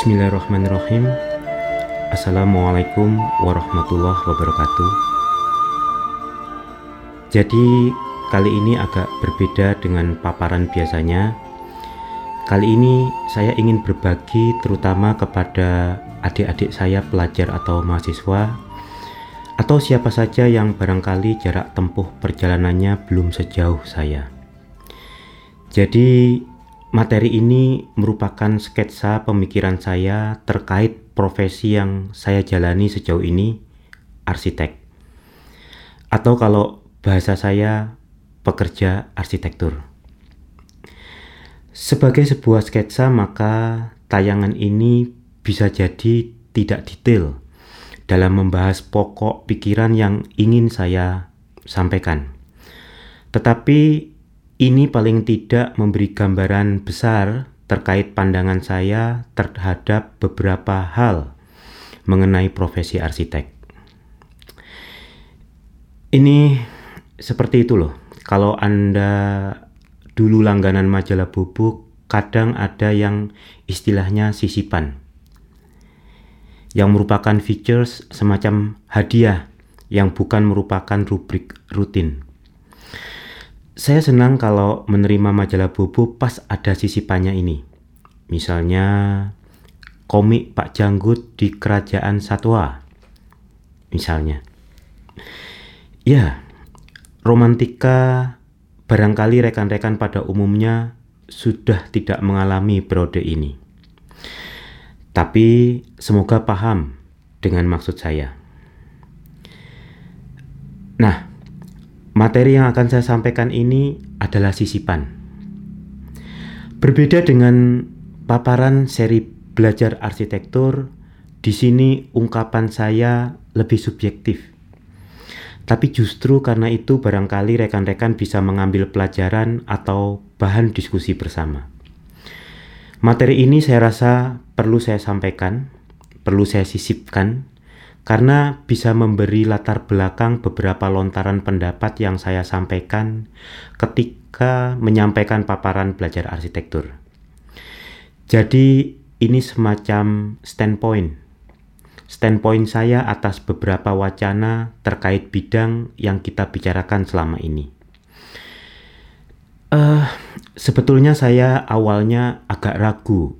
Bismillahirrahmanirrahim. Assalamualaikum warahmatullahi wabarakatuh. Jadi kali ini agak berbeda dengan paparan biasanya. Kali ini saya ingin berbagi terutama kepada adik-adik saya pelajar atau mahasiswa Atau siapa saja yang barangkali jarak tempuh perjalanannya belum sejauh saya. Jadi Materi ini merupakan sketsa pemikiran saya terkait profesi yang saya jalani sejauh ini, arsitek. Atau kalau bahasa saya, pekerja arsitektur. Sebagai sebuah sketsa, maka tayangan ini bisa jadi tidak detail dalam membahas pokok pikiran yang ingin saya sampaikan. Tetapi ini paling tidak memberi gambaran besar terkait pandangan saya terhadap beberapa hal mengenai profesi arsitek. Ini seperti itu loh. Kalau Anda dulu langganan majalah bubuk, kadang ada yang istilahnya sisipan. Yang merupakan features semacam hadiah yang bukan merupakan rubrik rutin. Saya senang kalau menerima majalah Bobo pas ada sisipannya ini. Misalnya komik Pak Janggut di Kerajaan Satwa. Misalnya. Ya, romantika barangkali rekan-rekan pada umumnya sudah tidak mengalami periode ini. Tapi semoga paham dengan maksud saya. Nah, Materi yang akan saya sampaikan ini adalah sisipan. Berbeda dengan paparan seri belajar arsitektur, di sini ungkapan saya lebih subjektif. Tapi justru karena itu barangkali rekan-rekan bisa mengambil pelajaran atau bahan diskusi bersama. Materi ini saya rasa perlu saya sampaikan, perlu saya sisipkan karena bisa memberi latar belakang beberapa lontaran pendapat yang saya sampaikan ketika menyampaikan paparan belajar arsitektur. Jadi ini semacam standpoint. Standpoint saya atas beberapa wacana terkait bidang yang kita bicarakan selama ini. Uh, sebetulnya saya awalnya agak ragu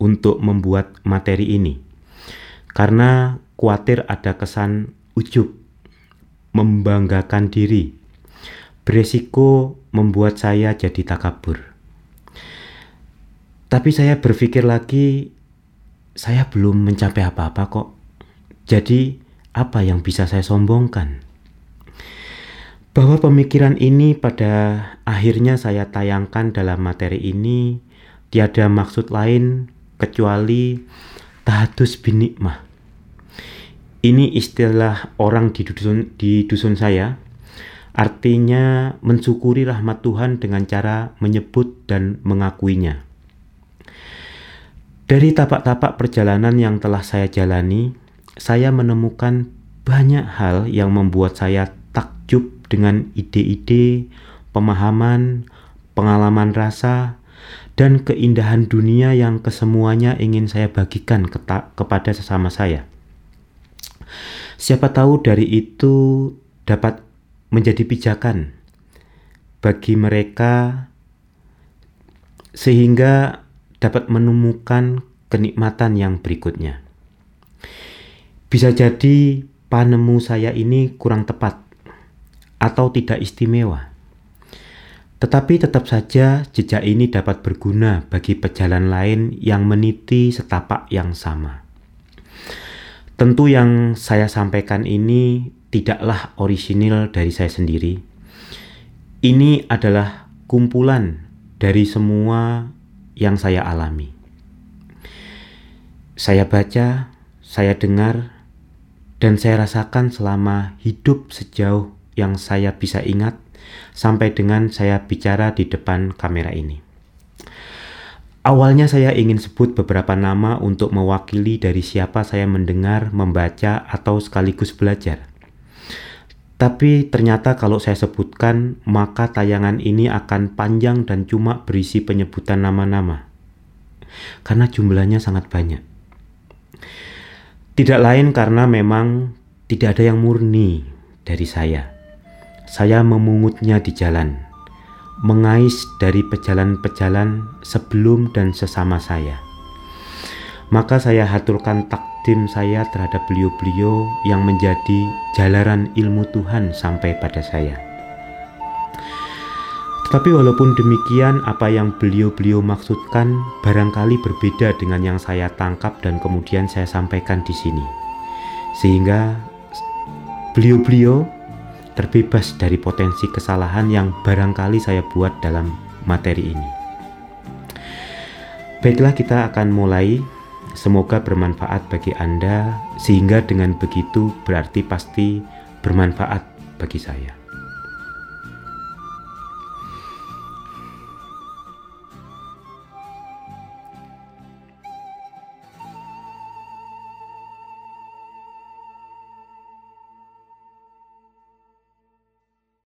untuk membuat materi ini karena khawatir ada kesan ujub, membanggakan diri, beresiko membuat saya jadi takabur. Tapi saya berpikir lagi, saya belum mencapai apa-apa kok. Jadi, apa yang bisa saya sombongkan? Bahwa pemikiran ini pada akhirnya saya tayangkan dalam materi ini tiada maksud lain kecuali tahadus binikmah ini istilah orang di dusun, di dusun saya, artinya mensyukuri rahmat Tuhan dengan cara menyebut dan mengakuinya. Dari tapak-tapak perjalanan yang telah saya jalani, saya menemukan banyak hal yang membuat saya takjub dengan ide-ide, pemahaman, pengalaman rasa, dan keindahan dunia yang kesemuanya ingin saya bagikan kepada sesama saya. Siapa tahu dari itu dapat menjadi pijakan bagi mereka sehingga dapat menemukan kenikmatan yang berikutnya. Bisa jadi panemu saya ini kurang tepat atau tidak istimewa. Tetapi tetap saja jejak ini dapat berguna bagi pejalan lain yang meniti setapak yang sama. Tentu yang saya sampaikan ini tidaklah orisinil dari saya sendiri. Ini adalah kumpulan dari semua yang saya alami. Saya baca, saya dengar, dan saya rasakan selama hidup sejauh yang saya bisa ingat sampai dengan saya bicara di depan kamera ini. Awalnya saya ingin sebut beberapa nama untuk mewakili dari siapa saya mendengar, membaca, atau sekaligus belajar. Tapi ternyata kalau saya sebutkan, maka tayangan ini akan panjang dan cuma berisi penyebutan nama-nama. karena jumlahnya sangat banyak. Tidak lain karena memang tidak ada yang murni dari saya. Saya memungutnya di jalan, mengais dari pejalan-pejalan sebelum dan sesama saya. Maka saya haturkan takdim saya terhadap beliau-beliau yang menjadi jalaran ilmu Tuhan sampai pada saya. Tetapi walaupun demikian, apa yang beliau-beliau maksudkan barangkali berbeda dengan yang saya tangkap dan kemudian saya sampaikan di sini. Sehingga beliau-beliau terbebas dari potensi kesalahan yang barangkali saya buat dalam materi ini. Baiklah kita akan mulai. Semoga bermanfaat bagi Anda sehingga dengan begitu berarti pasti bermanfaat bagi saya.